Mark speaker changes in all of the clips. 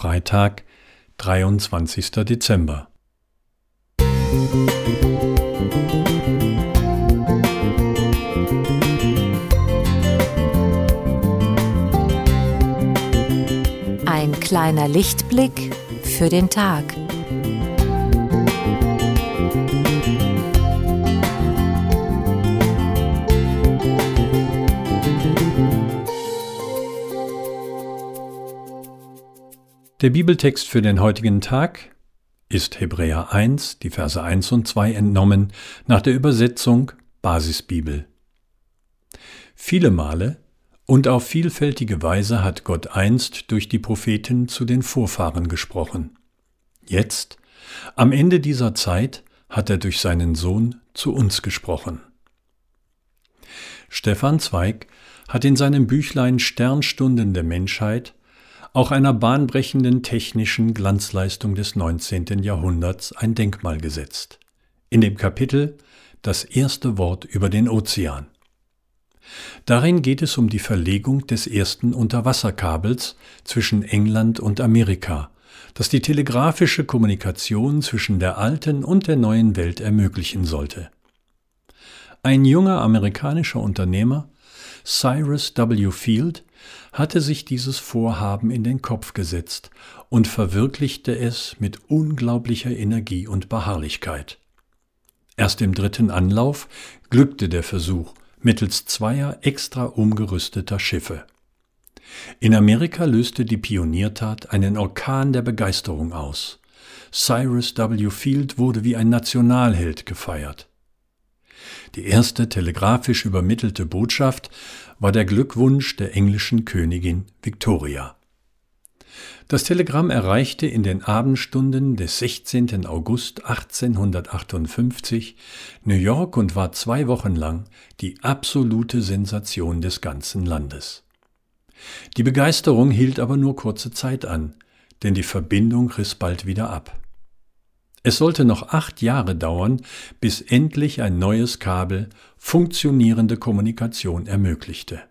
Speaker 1: Freitag, 23. Dezember.
Speaker 2: Ein kleiner Lichtblick für den Tag.
Speaker 1: Der Bibeltext für den heutigen Tag ist Hebräer 1, die Verse 1 und 2 entnommen nach der Übersetzung Basisbibel. Viele Male und auf vielfältige Weise hat Gott einst durch die Propheten zu den Vorfahren gesprochen. Jetzt, am Ende dieser Zeit, hat er durch seinen Sohn zu uns gesprochen. Stefan Zweig hat in seinem Büchlein Sternstunden der Menschheit auch einer bahnbrechenden technischen Glanzleistung des 19. Jahrhunderts ein Denkmal gesetzt. In dem Kapitel Das erste Wort über den Ozean. Darin geht es um die Verlegung des ersten Unterwasserkabels zwischen England und Amerika, das die telegrafische Kommunikation zwischen der alten und der neuen Welt ermöglichen sollte. Ein junger amerikanischer Unternehmer, Cyrus W. Field, hatte sich dieses Vorhaben in den Kopf gesetzt und verwirklichte es mit unglaublicher Energie und Beharrlichkeit. Erst im dritten Anlauf glückte der Versuch mittels zweier extra umgerüsteter Schiffe. In Amerika löste die Pioniertat einen Orkan der Begeisterung aus. Cyrus W. Field wurde wie ein Nationalheld gefeiert. Die erste telegrafisch übermittelte Botschaft war der Glückwunsch der englischen Königin Victoria. Das Telegramm erreichte in den Abendstunden des 16. August 1858 New York und war zwei Wochen lang die absolute Sensation des ganzen Landes. Die Begeisterung hielt aber nur kurze Zeit an, denn die Verbindung riss bald wieder ab. Es sollte noch acht Jahre dauern, bis endlich ein neues Kabel funktionierende Kommunikation ermöglichte.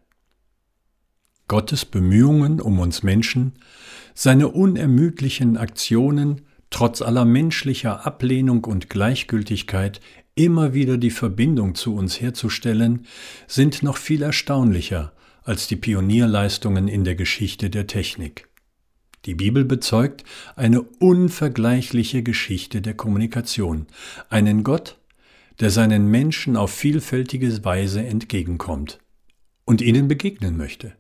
Speaker 1: Gottes Bemühungen um uns Menschen, seine unermüdlichen Aktionen, trotz aller menschlicher Ablehnung und Gleichgültigkeit immer wieder die Verbindung zu uns herzustellen, sind noch viel erstaunlicher als die Pionierleistungen in der Geschichte der Technik. Die Bibel bezeugt eine unvergleichliche Geschichte der Kommunikation, einen Gott, der seinen Menschen auf vielfältige Weise entgegenkommt und ihnen begegnen möchte.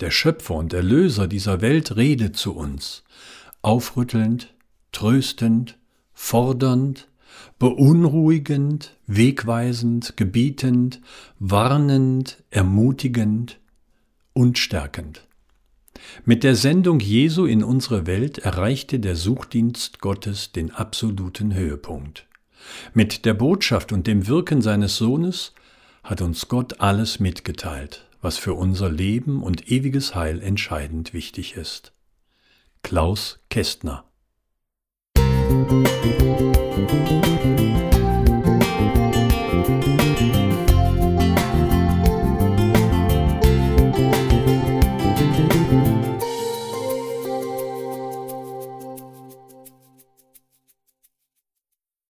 Speaker 1: Der Schöpfer und Erlöser dieser Welt redet zu uns, aufrüttelnd, tröstend, fordernd, beunruhigend, wegweisend, gebietend, warnend, ermutigend und stärkend. Mit der Sendung Jesu in unsere Welt erreichte der Suchdienst Gottes den absoluten Höhepunkt. Mit der Botschaft und dem Wirken seines Sohnes hat uns Gott alles mitgeteilt, was für unser Leben und ewiges Heil entscheidend wichtig ist. Klaus Kästner Musik